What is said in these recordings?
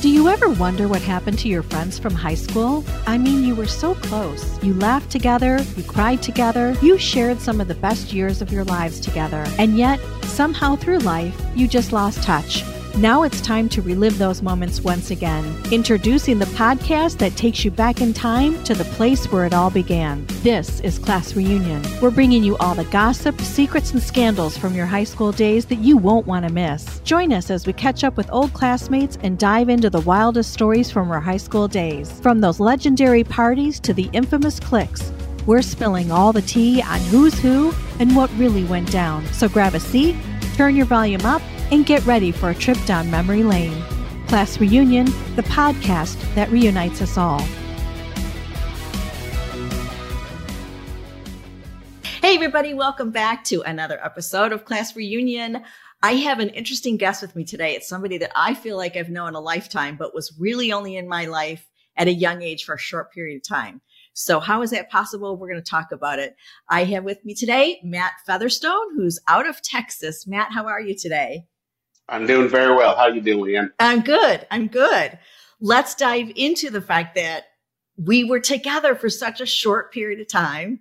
Do you ever wonder what happened to your friends from high school? I mean, you were so close. You laughed together, you cried together, you shared some of the best years of your lives together. And yet, somehow through life, you just lost touch. Now it's time to relive those moments once again. Introducing the podcast that takes you back in time to the place where it all began. This is Class Reunion. We're bringing you all the gossip, secrets, and scandals from your high school days that you won't want to miss. Join us as we catch up with old classmates and dive into the wildest stories from our high school days. From those legendary parties to the infamous cliques. We're spilling all the tea on who's who and what really went down. So grab a seat, turn your volume up, and get ready for a trip down memory lane. Class Reunion, the podcast that reunites us all. Hey, everybody, welcome back to another episode of Class Reunion. I have an interesting guest with me today. It's somebody that I feel like I've known a lifetime, but was really only in my life at a young age for a short period of time. So how is that possible? We're going to talk about it. I have with me today Matt Featherstone, who's out of Texas. Matt, how are you today? I'm doing very well. How you doing, Leanne? I'm good. I'm good. Let's dive into the fact that we were together for such a short period of time.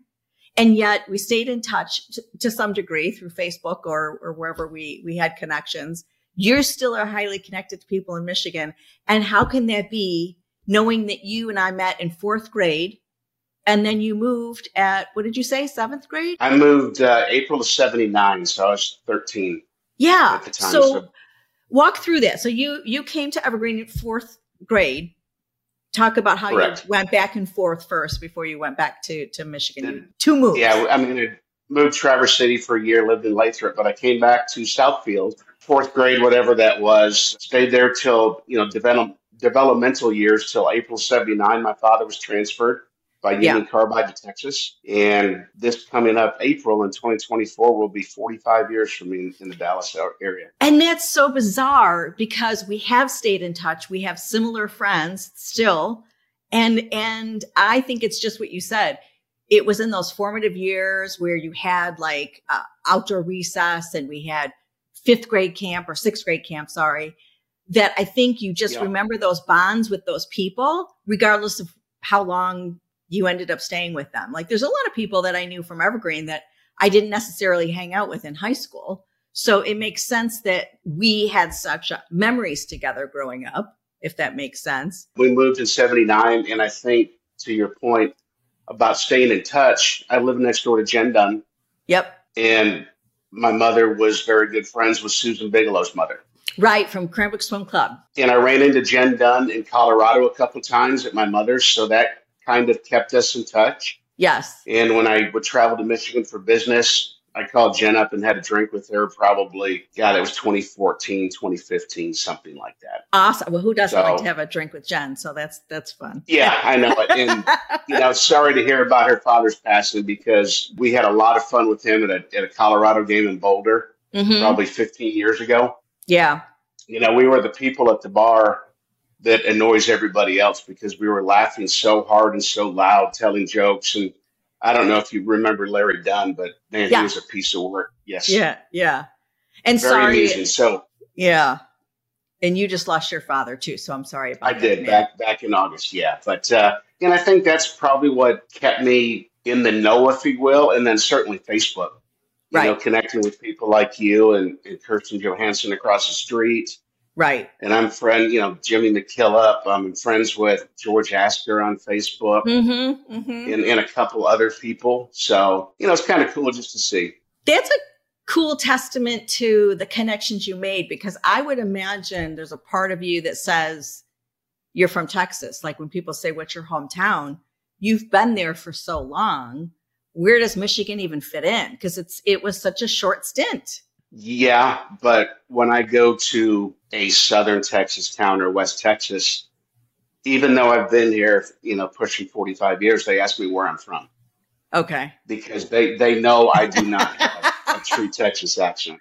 And yet we stayed in touch to, to some degree through Facebook or, or wherever we, we had connections. You still are highly connected to people in Michigan. And how can that be knowing that you and I met in fourth grade and then you moved at, what did you say, seventh grade? I moved uh, April of 79, so I was 13. Yeah. Time, so, so, walk through that. So you you came to Evergreen in fourth grade. Talk about how Correct. you went back and forth first before you went back to to Michigan. Two moves. Yeah, I mean, I moved to Traverse City for a year, lived in Lathrup, but I came back to Southfield, fourth grade, whatever that was. Stayed there till you know develop, developmental years till April '79. My father was transferred by Union yeah. Carbide to Texas. And this coming up April in 2024 will be 45 years from me in the Dallas area. And that's so bizarre because we have stayed in touch. We have similar friends still. And, and I think it's just what you said. It was in those formative years where you had like uh, outdoor recess and we had fifth grade camp or sixth grade camp, sorry, that I think you just yeah. remember those bonds with those people, regardless of how long you ended up staying with them. Like there's a lot of people that I knew from Evergreen that I didn't necessarily hang out with in high school. So it makes sense that we had such uh, memories together growing up, if that makes sense. We moved in 79. And I think to your point about staying in touch, I live next door to Jen Dunn. Yep. And my mother was very good friends with Susan Bigelow's mother. Right, from Cranbrook Swim Club. And I ran into Jen Dunn in Colorado a couple times at my mother's. So that kind of kept us in touch. Yes. And when I would travel to Michigan for business, I called Jen up and had a drink with her probably, God, it was 2014, 2015, something like that. Awesome. Well, who doesn't so, like to have a drink with Jen? So that's, that's fun. Yeah, I know. And, you know, sorry to hear about her father's passing because we had a lot of fun with him at a, at a Colorado game in Boulder, mm-hmm. probably 15 years ago. Yeah. You know, we were the people at the bar that annoys everybody else because we were laughing so hard and so loud, telling jokes. And I don't know if you remember Larry Dunn, but man, yeah. he was a piece of work. Yes. Yeah. Yeah. And Very sorry. Amusing. So, yeah. And you just lost your father too. So I'm sorry about I that. I did back, back in August. Yeah. But, uh, and I think that's probably what kept me in the know, if you will. And then certainly Facebook, you right. know, connecting with people like you and, and Kirsten Johansson across the street Right. And I'm friend, you know, Jimmy McKillop. I'm friends with George Asker on Facebook mm-hmm, mm-hmm. And, and a couple other people. So, you know, it's kind of cool just to see. That's a cool testament to the connections you made because I would imagine there's a part of you that says you're from Texas. Like when people say, what's your hometown? You've been there for so long. Where does Michigan even fit in? Because it's, it was such a short stint. Yeah, but when I go to a southern Texas town or West Texas, even though I've been here, you know, pushing 45 years, they ask me where I'm from. Okay. Because they, they know I do not have a true Texas accent.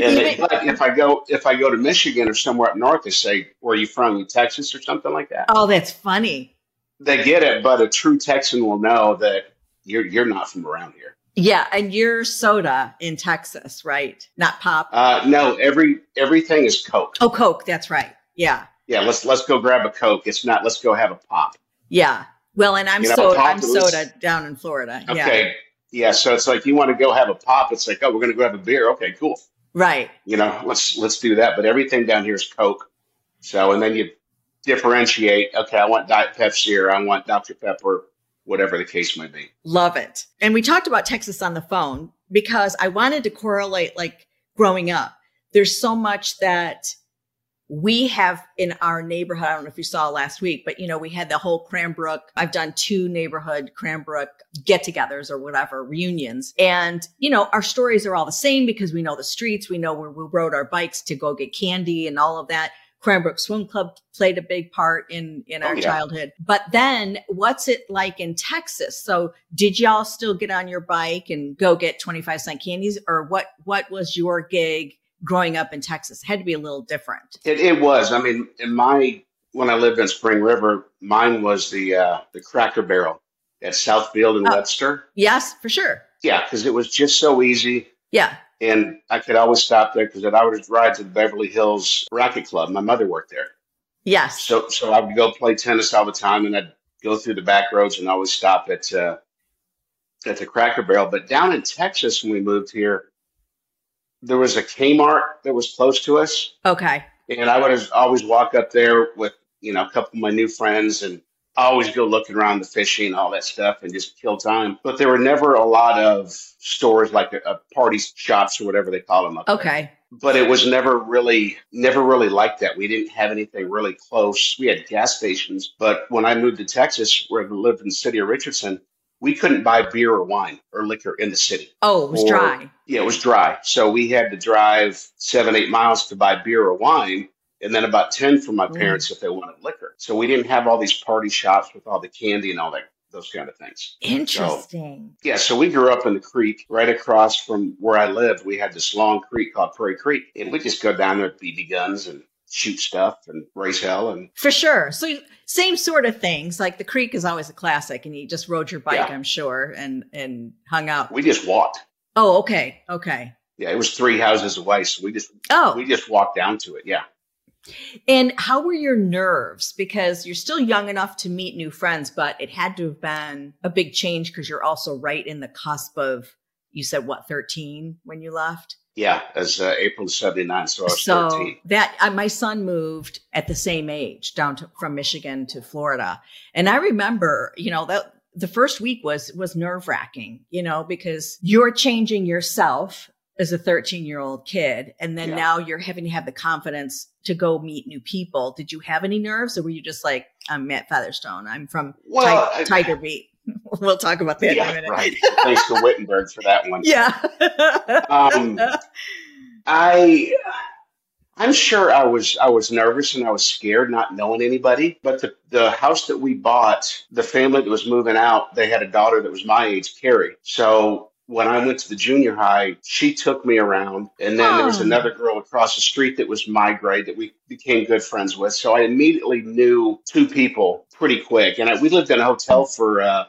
And they, if I go if I go to Michigan or somewhere up north, they say, "Where are you from? You Texas or something like that?" Oh, that's funny. They get it, but a true Texan will know that you're you're not from around here. Yeah, and you're soda in Texas, right? Not pop. Uh, no, every everything is Coke. Oh, Coke. That's right. Yeah. yeah, let's let's go grab a Coke. It's not let's go have a pop. Yeah. Well, and I'm You know, soda. I'm soda down in Florida. Yeah. Okay. Yeah. So it's like you want to go have a pop. It's like, oh, we're gonna go have a beer. Okay, cool. Right. You know, let's let's do that. But everything down here is Coke. So and then you differentiate, okay, I want Diet Pepsi or I want Dr. Pepper, whatever the case might be. Love it. And we talked about Texas on the phone because I wanted to correlate like growing up. There's so much that we have in our neighborhood. I don't know if you saw last week, but you know, we had the whole Cranbrook. I've done two neighborhood Cranbrook get togethers or whatever reunions. And, you know, our stories are all the same because we know the streets. We know where we rode our bikes to go get candy and all of that. Cranbrook Swim Club played a big part in, in Oh, our yeah. childhood. But then what's it like in Texas? So did y'all still get on your bike and go get 25 cent candies or what, what was your gig growing up in Texas? It had to be a little different. It, it was. I mean, in my when I lived in Spring River, mine was the uh, the Cracker Barrel at Southfield and Oh. Webster. Yes, for sure. Yeah, because it was just so easy, Yeah. And I could always stop there because I would ride to the Beverly Hills Racket Club. My mother worked there, Yes. so so I would go play tennis all the time, and I'd go through the back roads and always stop at uh, at the Cracker Barrel. But down in Texas, when we moved here, there was a Kmart that was close to us. Okay. And I would always walk up there with, you know, a couple of my new friends and always go looking around the fishing and all that stuff and just kill time. But there were never a lot of stores like a, a party shops or whatever they call them. up there. Okay. But it was never really, never really like that. We didn't have anything really close. We had gas stations. But when I moved to Texas, where I lived in the city of Richardson, we couldn't buy beer or wine or liquor in the city. Oh, it was Or- dry. Yeah, it was dry. So we had to drive seven, eight miles to buy beer or wine, and then about 10 for my Mm. parents if they wanted liquor. So we didn't have all these party shops with all the candy and all that, those kind of things. Interesting. Yeah, so we grew up in the creek right across from where I lived. We had this long creek called Prairie Creek, and we just go down there with BB guns and shoot stuff and raise hell. And For sure. So same sort of things. Like the creek is always a classic and you just rode your bike, Yeah. I'm sure, and and hung out. we just walked. Oh, okay. Okay. Yeah, it was three houses away, so we just Oh, we just walked down to it. Yeah. And how were your nerves? Because you're still young enough to meet new friends, but it had to have been a big change because you're also right in the cusp of, you said what, 13 when you left? Yeah, as uh, April of 79, so I was so 13. that uh, my son moved at the same age down to, from Michigan to Florida, and I remember, you know, that the first week was was nerve wracking, you know, because you're changing yourself as a 13 year old kid, and then Yeah. now you're having to have the confidence to go meet new people. Did you have any nerves, or were you just like, I'm Matt Featherstone, I'm from Well, Ti- I- Tiger Beat? we'll talk about that in a minute. right. Thanks to Wittenberg for that one. yeah. Um, I, I'm sure I was I was nervous and I was scared, not knowing anybody. But the the house that we bought, the family that was moving out, they had a daughter that was my age, Carrie. So when I went to the junior high, she took me around, and then there was Oh. another girl across the street that was my grade that we became good friends with. So I immediately knew two people pretty quick, and I, we lived in a hotel for uh,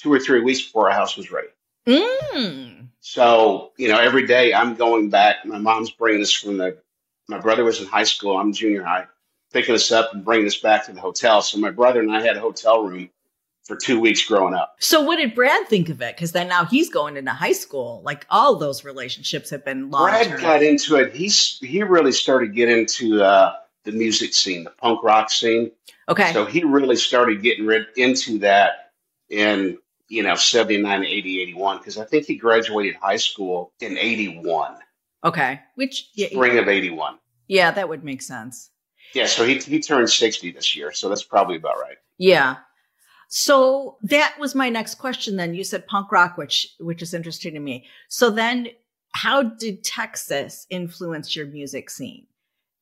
two or three weeks before our house was ready. mm. So, you know, every day I'm going back. My mom's bringing us from the, my brother was in high school. I'm junior high, picking us up and bringing us back to the hotel. So my brother and I had a hotel room for two weeks growing up. So what did Brad think of it? Because then now he's going into high school. Like all those relationships have been long Brad got into it. He's, he really started getting into uh, the music scene, the punk rock scene. Okay. So he really started getting rid, into that in, you know, 79, 80, 81, because I think he graduated high school in 81, okay. Which yeah, spring of 81. yeah, that would make sense. Yeah, so he he turned sixty this year, so that's probably about right. Yeah. So that was my next question. Then you said punk rock, which which is interesting to me. So then, how did Texas influence your music scene?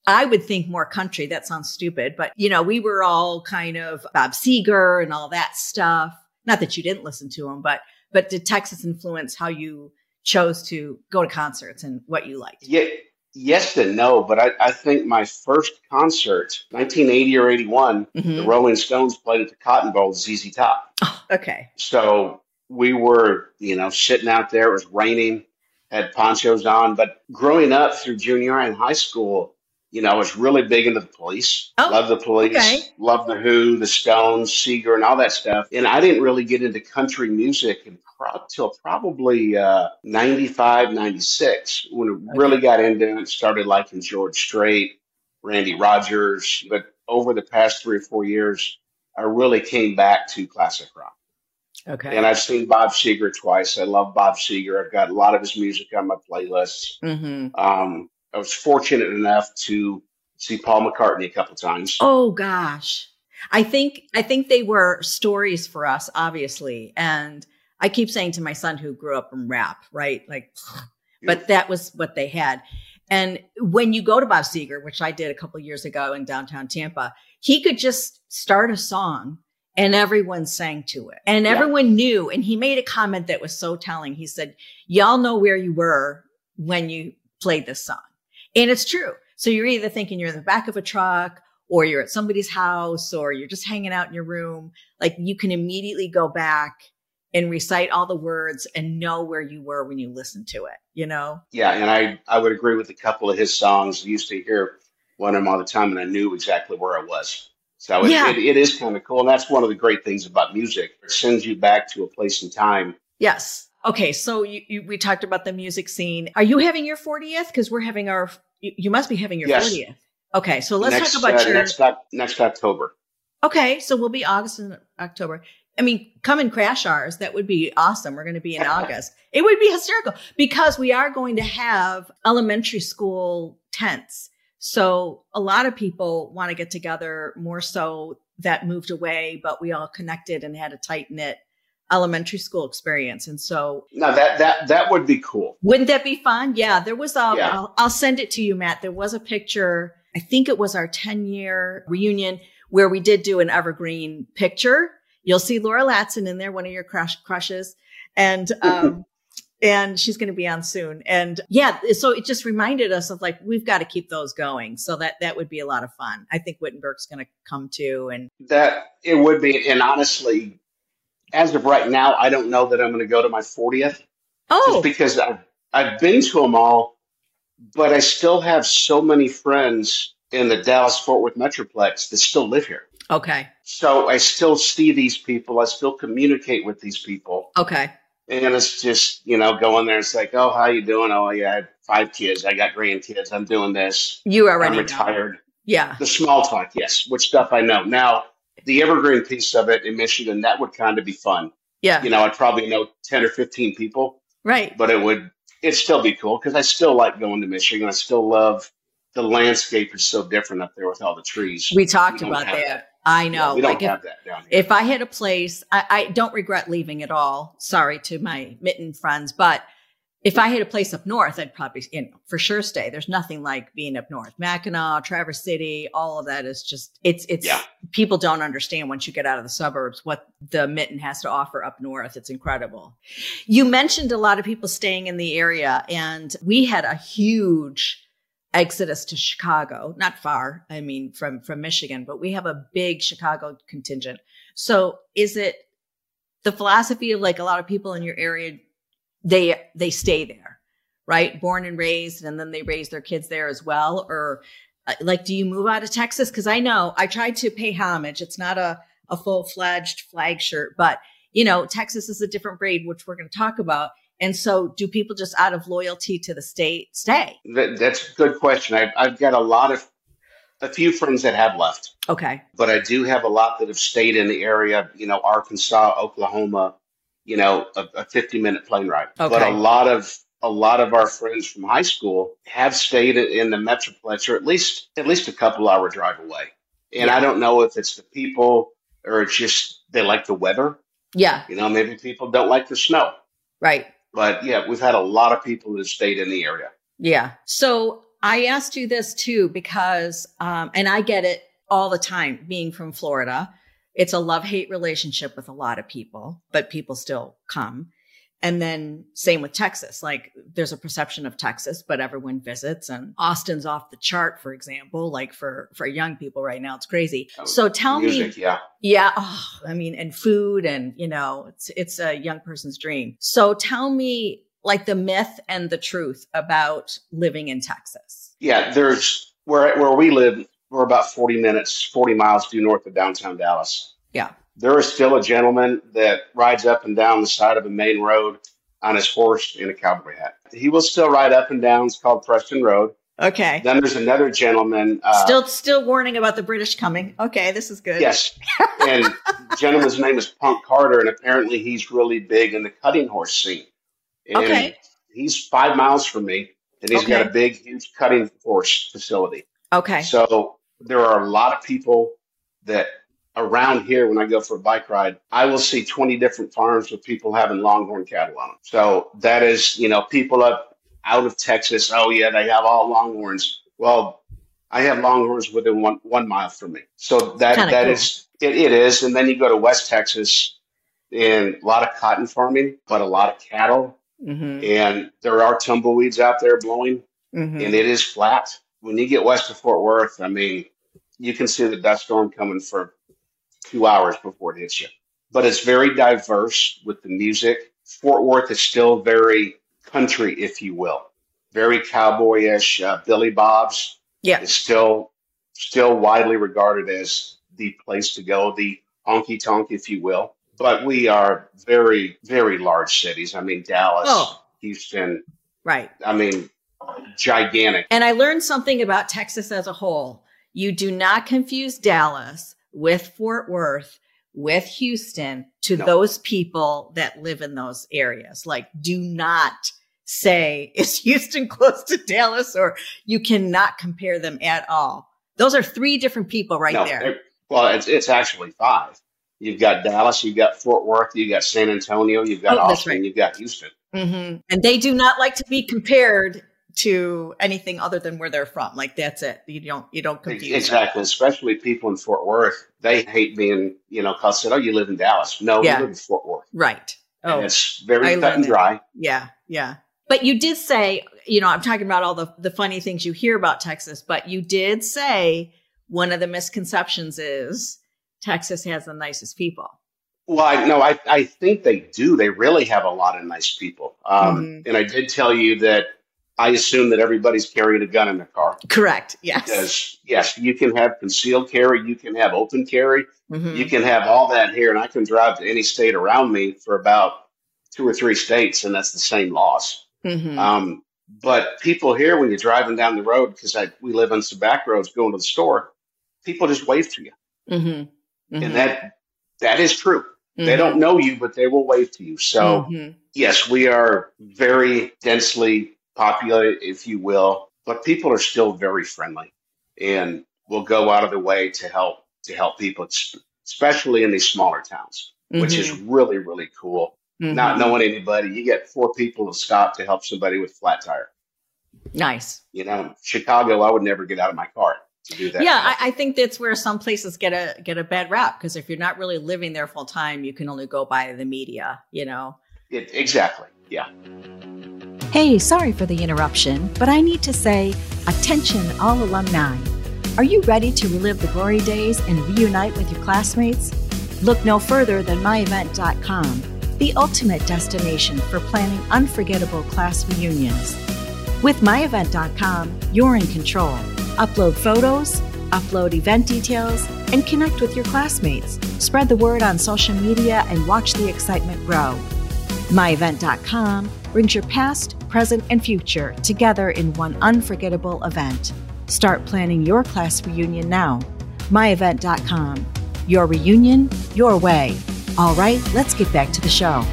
I would think more country. That sounds stupid, but you know, we were all kind of Bob Seger and all that stuff. Not that you didn't listen to him, but but did Texas influence how you chose to go to concerts and what you liked? Yeah, yes and no, but I, I think my first concert, nineteen eighty or eighty one, mm-hmm. the. Rolling Stones played at the Cotton Bowl, ZZ Top. Oh, okay. So we were, you know, sitting out there. It was raining, had ponchos on. But growing up through junior high and high school, you know, I was really big into the police. Oh, love the police. okay. Love the Who, the Stones, Seger, and all that stuff. And I didn't really get into country music until probably uh, 95, 96, when I really got into it, started liking George Strait, Randy Rogers. But over the past three or four years, I really came back to classic rock. Okay. And I've seen Bob Seger twice. I love Bob Seger. I've got a lot of his music on my playlists. mm-hmm. Um, I was fortunate enough to see Paul McCartney a couple times. Oh gosh. I think I think they were stories for us, obviously. And I keep saying to my son who grew up in rap, right? Like but that was what they had. And when you go to Bob Seger, which I did a couple years ago in downtown Tampa, he could just start a song and everyone sang to it and Yeah. everyone knew. And he made a comment that was so telling. He said, y'all know where you were when you played this song. And it's true. So you're either thinking you're in the back of a truck or you're at somebody's house or you're just hanging out in your room. Like you can immediately go back and recite all the words and know where you were when you listened to it, you know? Yeah, and I, I would agree with a couple of his songs. I used to hear one of them all the time, and I knew exactly where I was. So it, Yeah. it, it is kind of cool. And that's one of the great things about music. It sends you back to a place and time. Yes. Okay. So you, you we talked about the music scene. Are you having your 40th? Because we're having our, you, you must be having your Yes. 40th. Okay. So let's next, talk about uh, your, next, next October. okay. So we'll be August and October. I mean, come and crash ours. That would be awesome. We're going to be in August. It would be hysterical because we are going to have elementary school tents. So a lot of people want to get together more so that moved away, but we all connected and had a tight knit elementary school experience. And so No, that, that, that would be cool. wouldn't that be fun? Yeah, there was a. Yeah. I'll, I'll send it to you, Matt. There was a picture. I think it was our 10 year reunion where we did do an evergreen picture. You'll see Laura Latson in there, one of your crush crushes, and um, and she's going to be on soon. And yeah, so it just reminded us of like we've got to keep those going. So that that would be a lot of fun. I think Wittenberg's going to come too, and That it would be. And honestly, as of right now, I don't know that I'm going to go to my 40th. oh, just because I've, I've been to them all, but I still have so many friends in the Dallas Fort Worth Metroplex that still live here. okay, So I still see these people. I still communicate with these people. okay, And it's just, you know, going there. It's like, oh, how you doing? Oh, yeah, I had five kids. I got grandkids. I'm doing this. you already I'm know. retired. Yeah, The small talk, yes, which stuff I know. Now, the evergreen piece of it in Michigan, that would kind of be fun. yeah, You know, I'd probably know 10 or 15 people. right. but it would it'd still be cool because I still like going to Michigan. I still love the landscape is so different up there with all the trees. We talked We about have that. I know. we don't like if, have that down here. if I had a place, I, I don't regret leaving at all. Sorry to my mitten friends, but if I had a place up north, I'd probably, you know, for sure stay. There's nothing like being up north. Mackinac, Traverse City, all of that is just, it's, it's, Yeah. people don't understand once you get out of the suburbs what the mitten has to offer up north. It's incredible. You mentioned a lot of people staying in the area and we had a huge exodus to Chicago, not far, I mean, from, from Michigan, but we have a big Chicago contingent. So is it the philosophy of like a lot of people in your area, they, they stay there, right? Born and raised, and then they raise their kids there as well? Or uh, like, do you move out of Texas? Cause I know I tried to pay homage. It's not a, a full fledged flag shirt, but you know, Texas is a different breed, which we're going to talk about. And so do people just out of loyalty to the state stay? That, that's a good question. I, I've got a lot of a few friends that have left, Okay. but I do have a lot that have stayed in the area. You know, Arkansas, Oklahoma. You know, a, a 50 minute plane ride. But a lot of a lot of our friends from high school have stayed in the Metroplex, or at least at least a couple hour drive away. And I don't know if it's the people or it's just they like the weather. Yeah. You know, maybe people don't like the snow. Right. But yeah, we've had a lot of people that stayed in the area. Yeah. So I asked you this too because, um, and I get it all the time being from Florida. It's a love hate relationship with a lot of people, but people still come. And then same with Texas. Like there's a perception of Texas, but everyone visits and Austin's off the chart, for example, like for, for young people right now, it's crazy. Oh, So tell me, yeah. yeah. Oh, I mean, and food and, you know, it's, it's a young person's dream. So tell me like the myth and the truth about living in Texas. Yeah, there's where where we live, we're about 40 minutes, 40 miles due north of downtown Dallas. Yeah. There is still a gentleman that rides up and down the side of a main road on his horse in a cowboy hat. He will still ride up and down. It's called Preston Road. Okay. Then there's another gentleman. Uh, still, still warning about the British coming. Okay, this is good. Yes. and the gentleman's name is Punk Carter, and apparently he's really big in the cutting horse scene. And Okay. He's five miles from me, and he's got a big, huge cutting horse facility. Okay. So there are a lot of people that around here when I go for a bike ride, I will see 20 different farms with people having longhorn cattle on them. So that is, you know, people up out of Texas. Oh yeah, they have all longhorns. Well, I have longhorns within one, one mile from me. So that, Kinda that cool. is, it, it is. And then you go to West Texas and a lot of cotton farming, but a lot of cattle. Mm-hmm. And there are tumbleweeds out there blowing Mm-hmm. and it is flat. When you get west of Fort Worth, I mean, you can see the dust storm coming for two hours before it hits you. But it's very diverse with the music. Fort Worth is still very country, if you will, very cowboyish. Uh, Billy Bob's Yeah. is still still widely regarded as the place to go, the honky tonk, if you will. But we are very, very large cities. I mean, Dallas, Oh. Houston. Right. I mean, gigantic. And I learned something about Texas as a whole. You do not confuse Dallas with Fort Worth with Houston to No. those people that live in those areas. Like, do not say, is Houston close to Dallas? Or you cannot compare them at all. Those are three different people right No, there. Well, it's it's actually five. You've got Dallas, you've got Fort Worth, you've got San Antonio, you've got Oh, Austin, right. you've got Houston. hmm And they do not like to be compared to anything other than where they're from. Like that's it. You don't you don't confuse them. Exactly, especially people in Fort Worth. They hate being, you know, called said, "Oh, you live in Dallas." No, Yeah. you live in Fort Worth. Right. And Oh, it's very I cut and that. dry. yeah, yeah. But you did say, you know, I'm talking about all the the funny things you hear about Texas, but you did say one of the misconceptions is Texas has the nicest people. Well, I no, I I think they do. They really have a lot of nice people. Um, Mhm. And I did tell you that I assume that everybody's carrying a gun in their car Correct. Yes. because yes, you can have concealed carry, you can have open carry. Mhm. you can have all that here and i can drive to any state around me for about two or three states and that's the same laws Mhm. um, but people here when you're driving down the road because we live on some back roads going to the store people just wave to you Mhm. Mhm. and that that is true they don't know you but they will wave to you so Mhm. yes we are very densely populated if you will but people are still very friendly and will go out of their way to help to help people especially in these smaller towns which is really really cool Mhm. not knowing anybody you get four people to stop to help somebody with flat tire nice. you know chicago i would never get out of my car to do that Yeah, I, I think that's where some places get a get a bad rap because if you're not really living there full time, you can only go by the media. You know. It- exactly yeah Hey, sorry for the interruption, but I need to say attention, all alumni. Are you ready to relive the glory days and reunite with your classmates? Look no further than myevent.com, the ultimate destination for planning unforgettable class reunions. With myevent.com, you're in control. Upload photos, upload event details, and connect with your classmates. Spread the word on social media and watch the excitement grow. MyEvent.com brings your past, present, and future together in one unforgettable event. Start planning your class reunion now. MyEvent.com. Your reunion, your way. All right, let's get back to the show.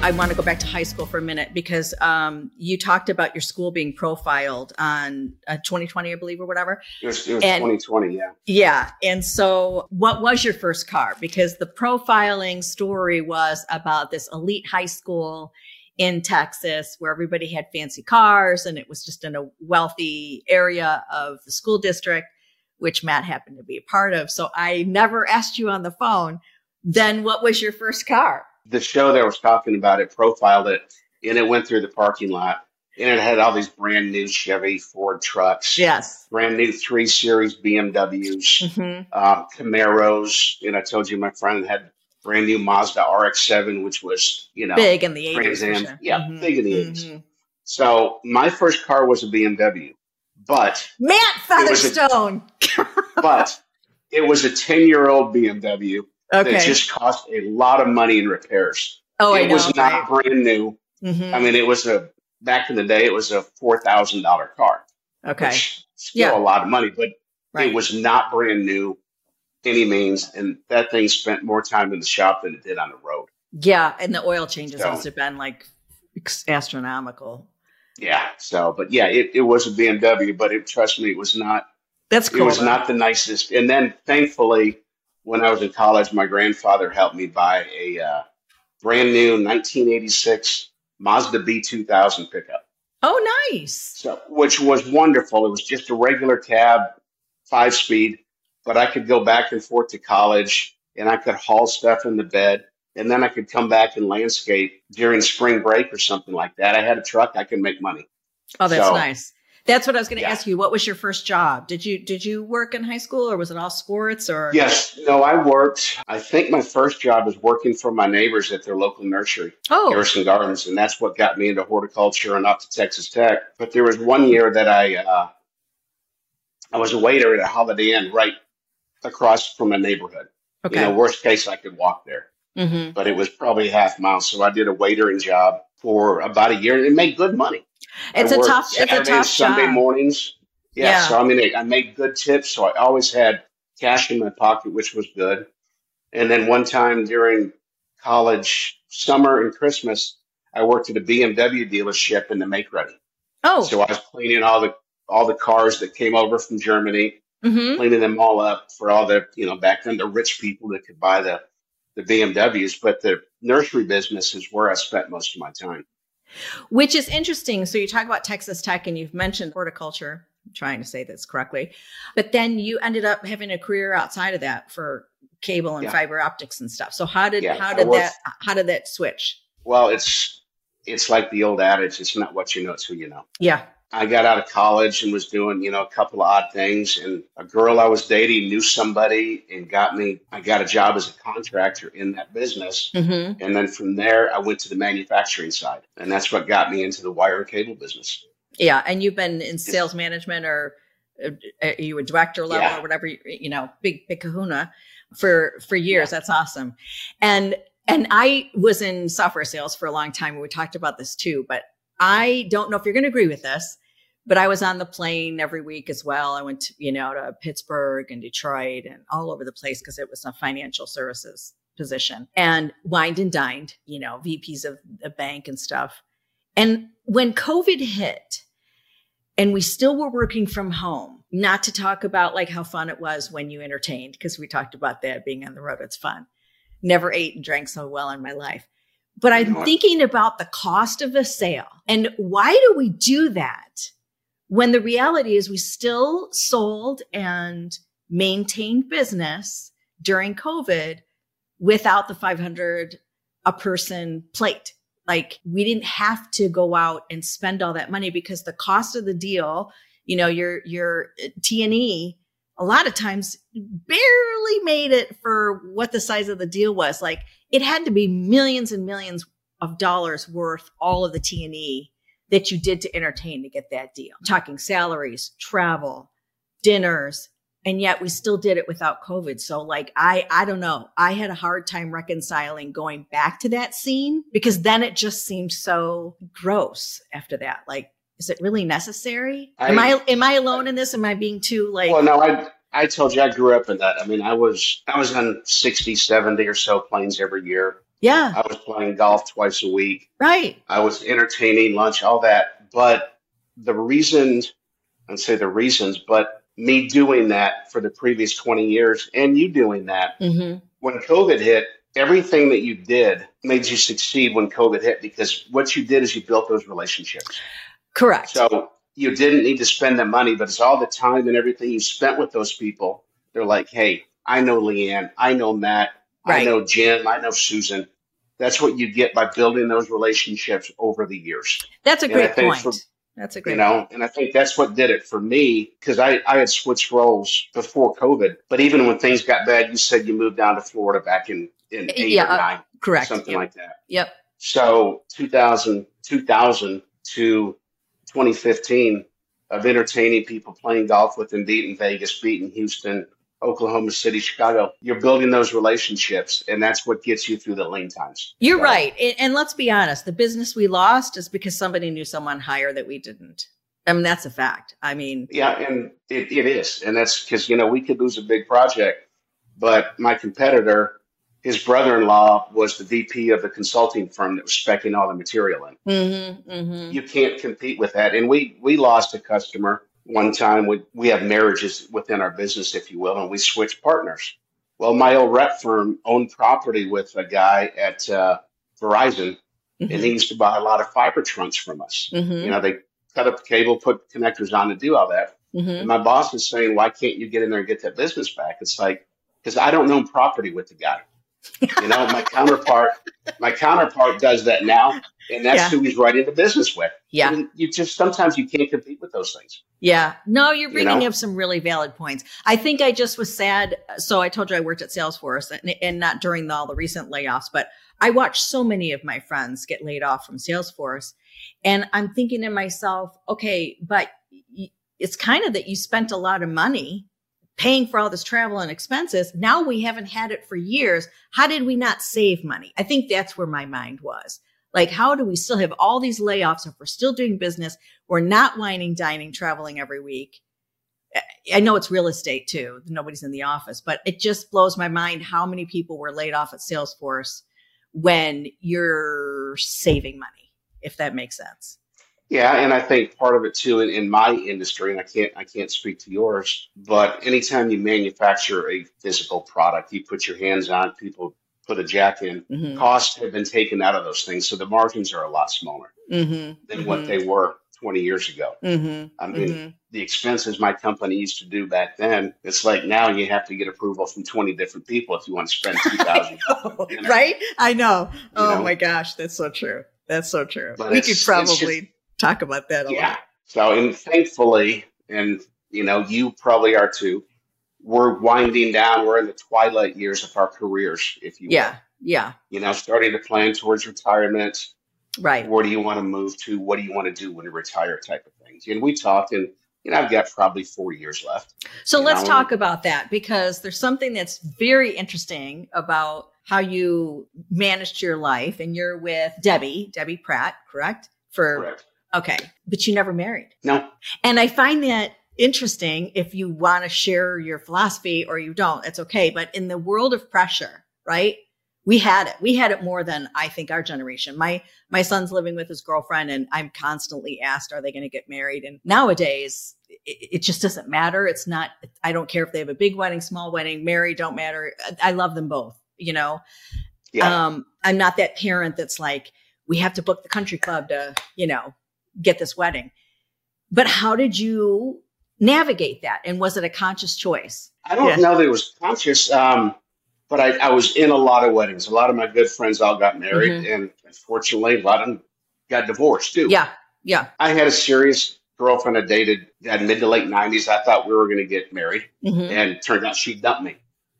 I want to go back to high school for a minute because um, you talked about your school being profiled on uh, 2020, I believe, or whatever. it was, it was And- 2020 yeah Yeah. And so, what was your first car? Because the profiling story was about this elite high school in Texas where everybody had fancy cars and it was just in a wealthy area of the school district, which Matt happened to be a part of. So, I never asked you on the phone, then what was your first car? the show that was talking about it profiled it and it went through the parking lot and it had all these brand new Chevy Ford trucks, Yes. brand new three series BMWs, hmm um, Camaros. And I told you my friend had brand new Mazda RX-7, which was you know Big in the 80s. Trans for Am. sure. Yeah, Mhm. big in the 80s. Mhm. So my first car was a BMW, But Matt It a- Featherstone. but it was a 10 year old BMW okay. that just cost a lot of money in repairs. oh, it know. was not brand new. Mhm. I mean, it was a back in the day, it was a four thousand dollar car, Okay. still Yeah. a lot of money, but Right. it was not brand new any means, and that thing spent more time in the shop than it did on the road. yeah, and the oil changes So- must have been like astronomical. Yeah. So, but yeah, it, it was a BMW, but it trust me, it was not. That's cool. It was though. not the nicest. And then, thankfully, when I was in college, my grandfather helped me buy a uh, brand new 1986 Mazda B2000 pickup. Oh, nice. So, which was wonderful. It was just a regular cab, five speed, but I could go back and forth to college and I could haul stuff in the bed. And then I could come back and landscape during spring break or something like that. I had a truck, I could make money. Oh, that's So- nice. That's what I was going to Yeah. ask you. What was your first job? Did you did you work in high school or was it all sports or? Yes, no, I worked. I think my first job was working for my neighbors at their local nursery, Oh, Harrison Gardens, and that's what got me into horticulture and up to Texas Tech. But there was one year that I uh, I was a waiter at a Holiday Inn right across from a neighborhood. okay. You know, worst case, I could walk there, Mm-hmm. but it was probably a half mile. So I did a waitering job for about a year and it made good money. It's I a tough. It's a Saturday tough Sunday job. mornings. Yeah, Yeah. So I mean, I made good tips, so I always had cash in my pocket, which was good. And then one time during college, summer and Christmas, I worked at a BMW dealership in the make ready. Oh, So I was cleaning all the all the cars that came over from Germany, hmm cleaning them all up for all the you know back then the rich people that could buy the the BMWs. But the nursery business is where I spent most of my time. which is interesting. So you talk about Texas Tech, and you've mentioned horticulture. I'm trying to say this correctly, but then you ended up having a career outside of that for cable and Yeah. fiber optics and stuff. So how did Yeah, how did worked- that how did that switch? Well, it's it's like the old adage: it's not what you know, it's who you know. Yeah. I got out of college and was doing, you know, a couple of odd things. And a girl I was dating knew somebody and got me, I got a job as a contractor in that business. hmm And then from there, I went to the manufacturing side. And that's what got me into the wire and cable business. Yeah, and you've been in sales management or uh, are you a director level Yeah. or whatever, you know, big big kahuna for for years. That's awesome. And and I was in software sales for a long time we talked about this too, but I don't know if you're going to agree with this, but I was on the plane every week as well. I went to, you know, to Pittsburgh and Detroit and all over the place because it was a financial services position and wined and dined, you know, VPs of the bank and stuff. And when COVID hit, and we still were working from home, not to talk about like how fun it was when you entertained, because we talked about that being on the road. It's fun. Never ate and drank so well in my life. But I'm thinking about the cost of a sale and why do we do that when the reality is we still sold and maintained business during COVID without the 500 a person plate. Like we didn't have to go out and spend all that money because the cost of the deal, you know, your your uh, T and E, a lot of times barely made it for what the size of the deal was. Like it had to be millions and millions of dollars worth all of the T and E that you did to entertain to get that deal. talking salaries, travel, dinners, and yet we still did it without covid so like i i don't know i had a hard time reconciling going back to that scene because then it just seemed so gross after that like is it really necessary am i I- am i alone in this am i being too like Well, no, I, I told you I grew up in that. I mean, I was, I was on 60, 70 or so planes every year. Yeah I was playing golf twice a week. right I was entertaining lunch, all that. But the reasons, I'd say the reasons, but me doing that for the previous 20 years and you doing that, hmm when COVID hit, everything that you did made you succeed when COVID hit because what you did is you built those relationships. correct So you didn't need to spend the money, but it's all the time and everything you spent with those people. They're like, hey, I know Leanne, I know Matt, Right. I know Jim, I know Susan. That's what you get by building those relationships over the years that's a great point for- that's a great you know and i think that's what did it for me because I, I had switched roles before covid but even when things got bad you said you moved down to florida back in in eight Yeah, or uh, nine correct something yep. like that yep so 2000 2000 to 2015 of entertaining people, playing golf with them, beating Vegas, beating Houston, Oklahoma City, Chicago. You're building those relationships, and that's what gets you through the lean times. You're so, right. And, let's be honest the business we lost is because somebody knew someone higher that we didn't. I mean, that's a fact. I mean, yeah, and it, it is. And that's because, you know, we could lose a big project, but my competitor, his brother in law was the VP of the consulting firm that was specing all the material in. Mm-hmm, mm-hmm. You can't compete with that. And we, we lost a customer one time. We, we have marriages within our business, if you will, and we switch partners. Well, my old rep firm owned property with a guy at uh, Verizon, mm-hmm. and he used to buy a lot of fiber trunks from us. Mm-hmm. You know, they cut up the cable, put connectors on to do all that. Mm-hmm. And my boss was saying, why can't you get in there and get that business back? It's like, because I don't own property with the guy. you know, my counterpart, my counterpart does that now, and that's yeah. who he's right into business with. Yeah, and you just sometimes you can't compete with those things. Yeah, no, you're bringing you know? up some really valid points. I think I just was sad. So I told you I worked at Salesforce, and, and not during the, all the recent layoffs, but I watched so many of my friends get laid off from Salesforce, and I'm thinking to myself, okay, but it's kind of that you spent a lot of money paying for all this travel and expenses. Now we haven't had it for years. How did we not save money? I think that's where my mind was. Like, how do we still have all these layoffs if we're still doing business? We're not whining, dining, traveling every week. I know it's real estate too. Nobody's in the office, but it just blows my mind how many people were laid off at Salesforce when you're saving money if that makes sense. Yeah, and I think part of it too in, in my industry, and I can't I can't speak to yours, but anytime you manufacture a physical product, you put your hands on, people put a jack in, mm-hmm. costs have been taken out of those things, so the margins are a lot smaller mm-hmm. than mm-hmm. what they were 20 years ago. Mm-hmm. I mean, mm-hmm. the expenses my company used to do back then, it's like now you have to get approval from 20 different people if you want to spend 2000 Right? I know. Oh know? my gosh, that's so true. That's so true. But we could probably just, talk about that a yeah. lot. So, and thankfully, and you know, you probably are too. We're winding down. We're in the twilight years of our careers, if you yeah, will. yeah. You know, starting to plan towards retirement. Right. Where do you want to move to? What do you want to do when you retire? Type of things. And we talked, and you know, I've got probably four years left. So let's know? talk about that because there's something that's very interesting about how you managed your life and you're with Debbie, Debbie Pratt, correct? For correct. Okay. But you never married. No. And I find that interesting if you want to share your philosophy or you don't, it's okay. But in the world of pressure, right? We had it. We had it more than I think our generation. My my son's living with his girlfriend and I'm constantly asked, are they going to get married? And nowadays it, it just doesn't matter. It's not, I don't care if they have a big wedding, small wedding, married, don't matter. I love them both you know yeah. um i'm not that parent that's like we have to book the country club to you know get this wedding but how did you navigate that and was it a conscious choice i don't know that it was conscious um but I, I, was in a lot of weddings a lot of my good friends all got married mm-hmm. and unfortunately a lot of them got divorced too yeah yeah i had a serious girlfriend i dated at mid to late 90s i thought we were going to get married mm-hmm. and turned out she dumped me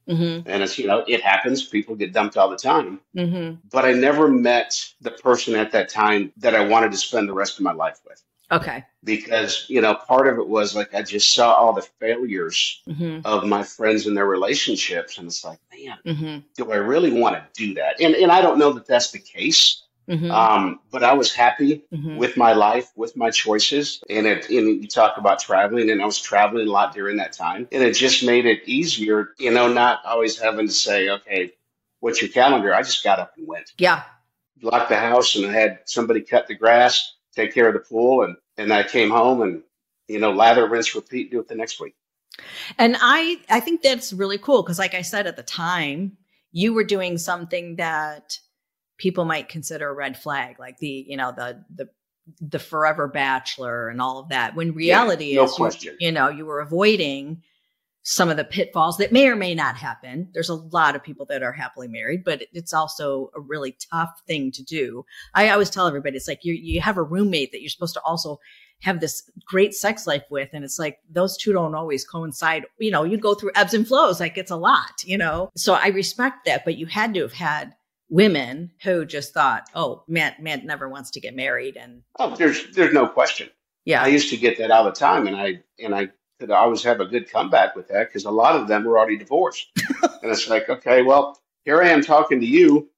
Mm-hmm. And it's, you know, it happens. People get dumped all the time. Mm-hmm. But I never met the person at that time that I wanted to spend the rest of my life with. Okay. Because, you know, part of it was like I just saw all the failures mm-hmm. of my friends and their relationships. And it's like, man, mm-hmm. do I really want to do that? And, and I don't know that that's the case. Mm-hmm. Um, but I was happy mm-hmm. with my life, with my choices. And it, and you talk about traveling and I was traveling a lot during that time and it just made it easier, you know, not always having to say, okay, what's your calendar? I just got up and went. Yeah. Locked the house and I had somebody cut the grass, take care of the pool. And, and I came home and, you know, lather, rinse, repeat, do it the next week. And I, I think that's really cool. Cause like I said at the time, you were doing something that people might consider a red flag, like the, you know, the, the, the forever bachelor and all of that. When reality yeah, no is. You, you know, you were avoiding some of the pitfalls that may or may not happen. There's a lot of people that are happily married, but it's also a really tough thing to do. I always tell everybody, it's like you, you have a roommate that you're supposed to also have this great sex life with. And it's like those two don't always coincide. You know, you go through ebbs and flows, like it's a lot, you know? So I respect that, but you had to have had women who just thought, "Oh, man, man never wants to get married," and oh, there's there's no question. Yeah. I used to get that all the time, and I and I could always have a good comeback with that because a lot of them were already divorced, and it's like, okay, well, here I am talking to you,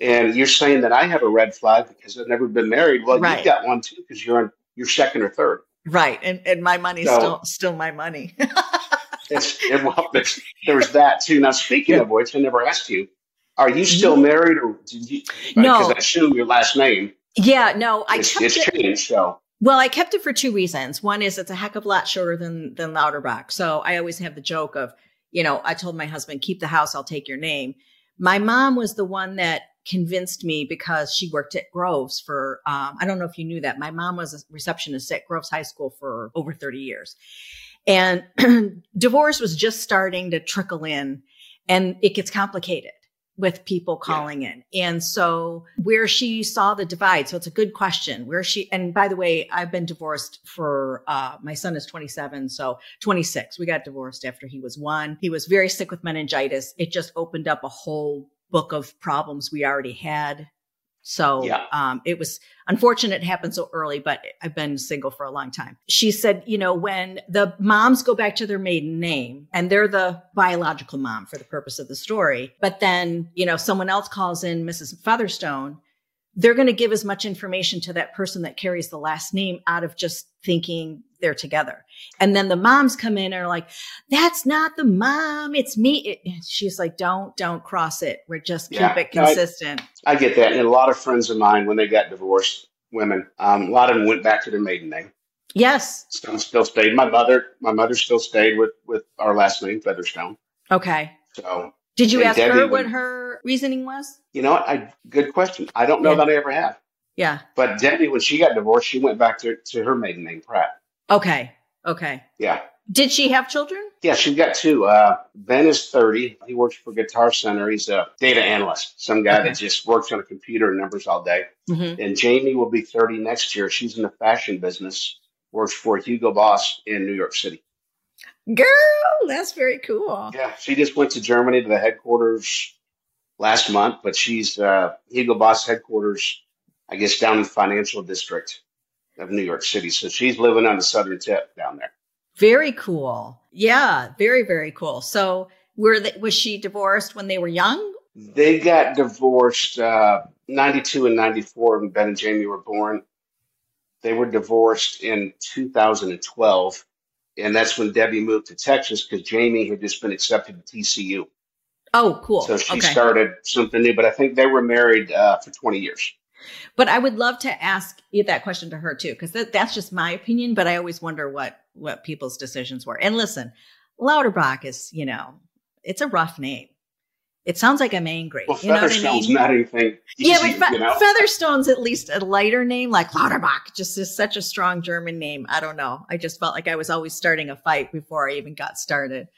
and you're saying that I have a red flag because I've never been married. Well, Right. you've got one too because you're on you're second or third. Right. And and my money's So- still still my money. It's, it, well, there's that too. Now, speaking of which, I never asked you, are you still married or did you? Mm-hmm. No. because I assume your last name yeah, no, I it's, kept it's it changed. So Well, I kept it for two reasons. One is it's a heck of a lot shorter than than Lauterbach. So I always have the joke of, you know, I told my husband, keep the house, I'll take your name. My mom was the one that convinced me because she worked at Groves for um, I don't know if you knew that. My mom was a receptionist at Groves High School for over 30 years. And divorce was just starting to trickle in and it gets complicated with people calling in. And so where she saw the divide, so it's a good question. Where she and by the way, I've been divorced for uh my son is 27, so 26. We got divorced after he was 1. He was very sick with meningitis. It just opened up a whole book of problems we already had. So Yeah. um, it was unfortunate it happened so early, but I've been single for a long time. She said, you know, when the moms go back to their maiden name and they're the biological mom for the purpose of the story, but then, you know, someone else calls in Mrs. Featherstone, they're going to give as much information to that person that carries the last name out of just thinking they're together. And then the moms come in and are like, that's not the mom. It's me. It- she's like, don't, don't cross it. We're just keep Yeah. it No, I- consistent. I get that. And a lot of friends of mine, when they got divorced, women, um, a lot of them went back to their maiden name. yes. Some still stayed. My mother, my mother still stayed with with our last name, Featherstone. Okay. So Did you ask Debbie her would- what her reasoning was? you know what? I good question. I don't know Yeah. that I ever have. Yeah. But Debbie, when she got divorced, she went back to, to her maiden name, Pratt. Okay. Okay. Yeah. Did she have children? Yeah, she's got two. Uh, ben is 30. He works for Guitar Center. He's a data analyst, some guy Okay. that just works on a computer and numbers all day. Mm-hmm. And Jamie will be 30 next year. She's in the fashion business, works for Hugo Boss in New York City. Girl, that's very cool. Yeah, she just went to Germany to the headquarters last month, but she's uh, Hugo Boss headquarters, I guess, down in the financial district of New York City. So she's living on the southern tip down there. Very cool. Yeah, very very cool. So, were they, was she divorced when they were young? They got divorced uh, 92 and 94 when Ben and Jamie were born. They were divorced in 2012. And that's when Debbie moved to Texas because Jamie had just been accepted to TCU. Oh, cool. So she okay. started something new. But I think they were married uh, for 20 years. But I would love to ask you that question to her too, because that, that's just my opinion. But I always wonder what what people's decisions were. And listen, Lauterbach is, you know, it's a rough name. It sounds like I'm angry. Well, you know what I Featherstone's mean? not anything easy, yeah, but Fe- you know? Featherstone's at least a lighter name, like Lauterbach. Just is such a strong German name. I don't know. I just felt like I was always starting a fight before I even got started.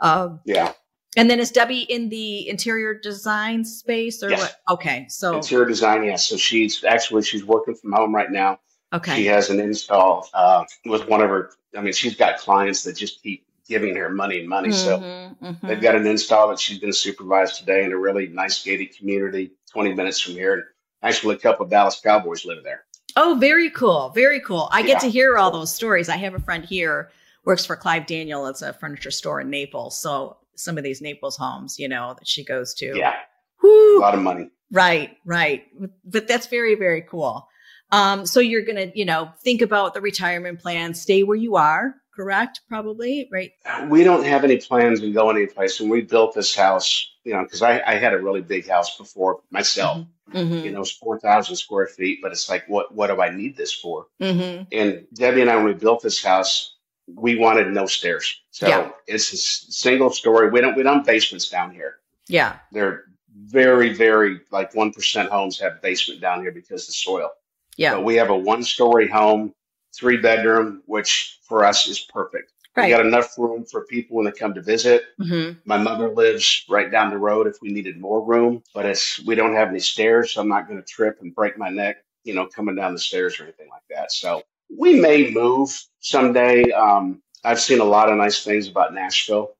Um, yeah. And then is Debbie in the interior design space or Yes. what? Okay, so Interior design, yes. So she's actually she's working from home right now. Okay, she has an install uh, with one of her. I mean, she's got clients that just keep giving her money and money. So Mhm, mhm. they've got an install that she's going to supervise today in a really nice gated community, 20 minutes from here. And actually, a couple of Dallas Cowboys live there. Oh, very cool. Very cool. I Yeah. get to hear all those stories. I have a friend here works for Clive Daniel. It's a furniture store in Naples. So some of these Naples homes, you know, that she goes to. Yeah, a lot of money. Right, right. But that's very, very cool. Um, so you're gonna, you know, think about the retirement plan, stay where you are, correct? Probably, right? We don't have any plans to go anyplace. When we built this house, you know, because I, I had a really big house before myself. Mm-hmm. You know, it's 4,000 square feet, but it's like, what what do I need this for? Mm-hmm. And Debbie and I, when we built this house, we wanted no stairs. So Yeah. it's a single story. We don't we don't basements down here. Yeah. They're very, very like one percent homes have basement down here because of the soil. Yeah. But we have a one story home, three bedroom, which for us is perfect. We got enough room for people when they come to visit. Mm-hmm. My mother lives right down the road if we needed more room, but it's we don't have any stairs, so I'm not going to trip and break my neck, you know, coming down the stairs or anything like that. So we may move someday. Um, I've seen a lot of nice things about Nashville,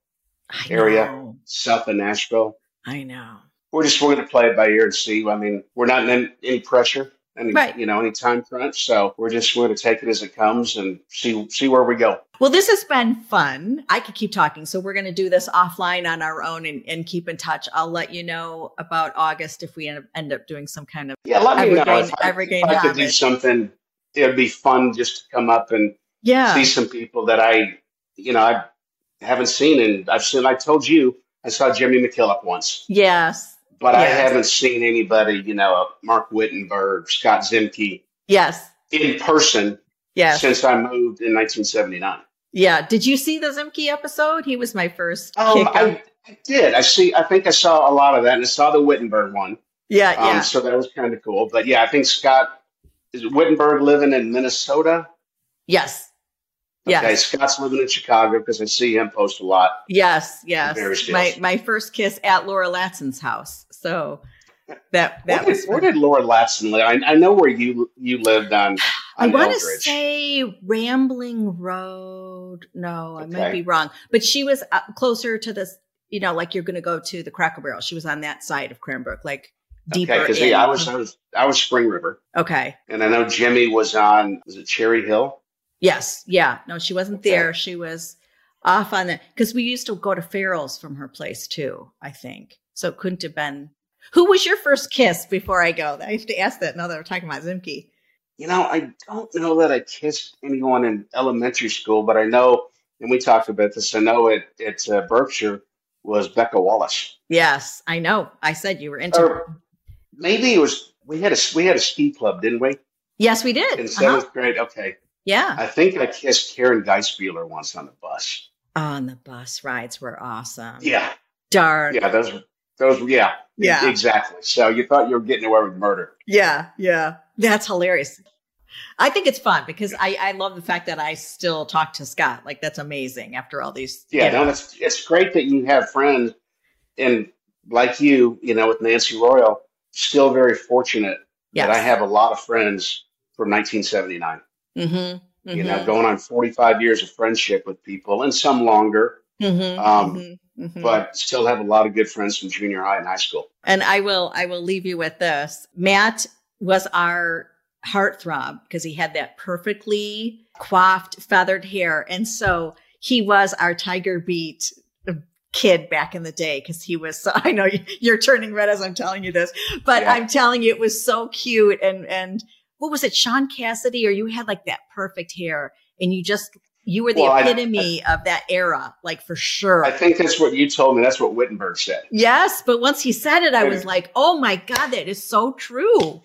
Area. south of Nashville. I know. We're just we're going to play it by ear and see. I mean, we're not in any pressure. any Right. you know any time crunch. So we're just going to take it as it comes and see see where we go. Well, this has been fun. I could keep talking. So we're going to do this offline on our own and, and keep in touch. I'll let you know about August if we end up, end up doing some kind of Yeah, let me know if I, if I could do something. It'd be fun just to come up and yeah. see some people that I, you know, I haven't seen. And I've seen. I told you I saw Jimmy McKillop once, Yes. but I haven't seen anybody. You know, Mark Wittenberg, Scott Zimke Yes. in person Yes. since I moved in 1979. Yeah. Did you see the Zimke episode? He was my first Um, I, I did. I see. I think I saw a lot of that, and I saw the Wittenberg one. yeah. Um, Yeah. So that was kind of cool. But yeah, I think Scott is Wittenberg living in Minnesota. yes. Yes. Okay, Scott's living in Chicago because I see him post a lot. Yes. Yes. My my first kiss at Laura Latson's house. So that that where, was did, where did Laura Latson live? I, I know where you you lived on. I want to say Rambling Road. No, I might be wrong. But she was uh, closer to this, you know, like you're going to go to the Cracker Barrel. She was on that side of Cranbrook, like deeper. Okay, because yeah, I was I was I was Spring River, Okay. and I know Jimmy was on. Was it Cherry Hill? Yes. Yeah. No, she wasn't Okay. there. She was off on the because we used to go to Farrell's from her place too. I think so. It couldn't have been. Who was your first kiss? Before I go, I have to ask that. Now that we're talking about Zimke. You know, I don't know that I kissed anyone in elementary school, but I know, and we talked about this. I know it at uh, Berkshire was Becca Wallace. Yes, I know. I said you were into. Or maybe it was we had a we had a ski club, didn't we? yes, we did. In Uh-huh. seventh grade. Okay, Yeah. I think I kissed Karen Geisbuehler once on the bus. On the bus rides were awesome. Yeah, Dark. yeah, those those yeah, Yeah. exactly. So you thought you were getting away with murder? Yeah. Yeah. That's hilarious. I think it's fun because I, I love the fact that I still talk to Scott. Like that's amazing after all these. Yeah, you know. no, it's it's great that you have friends, and like you, you know, with Nancy Royal, still very fortunate Yes. that I have a lot of friends from 1979. Mm-hmm. You know, going on 45 years of friendship with people, and some longer, Mm-hmm. Um, mm-hmm. but still have a lot of good friends from junior high and high school. and I will I will leave you with this. Matt was our heartthrob because he had that perfectly coiffed feathered hair, and so he was our Tiger Beat kid back in the day because he was so I know you- you're turning red as I'm telling you this, but Yeah. I'm telling you it was so cute and and what was it, Shaun Cassidy, or you had like that perfect hair and you just you were the Well, I- epitome of that era, like for sure. I think that's what you told me. That's what Wittenberg said. yes, but once he said it, I was like, oh my God, that is so true.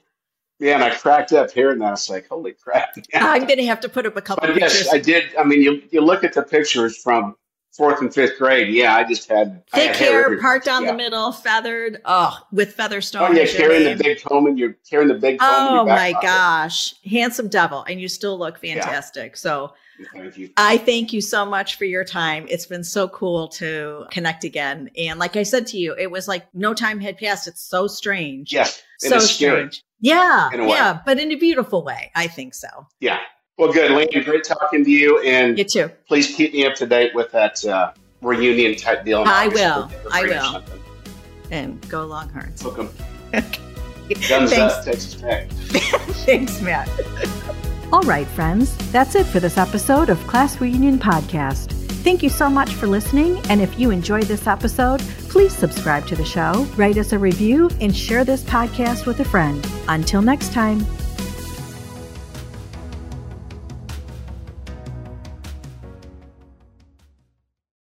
Yeah, and I cracked up hearing that. I was like, "Holy crap!" Yeah. I'm gonna have to put up a couple But pictures. yes, I did. I mean, you you look at the pictures from fourth and fifth grade. Yeah, I just had Thick hair, part down Yeah. the middle, feathered. Oh, with feather stone. Oh yeah, carrying name. the big comb and you're carrying the big comb. Oh my pocket. gosh, handsome devil, and you still look fantastic. So Thank you. I thank you so much for your time. It's been so cool to connect again. And like I said to you, it was like no time had passed. It's so strange. Yes, so strange. Yeah, In a way. yeah, but in a beautiful way. I think so. Yeah. Well, good, Lane. Great talking to you, and You too. please keep me up to date with that uh, reunion type deal. I will. I will. And go Longhorns. 'em. Guns Thanks. up, Texas Tech. Thanks, Matt. All right, friends, that's it for this episode of Class Reunion Podcast. Thank you so much for listening, and if you enjoyed this episode, please subscribe to the show, write us a review, and share this podcast with a friend. Until next time.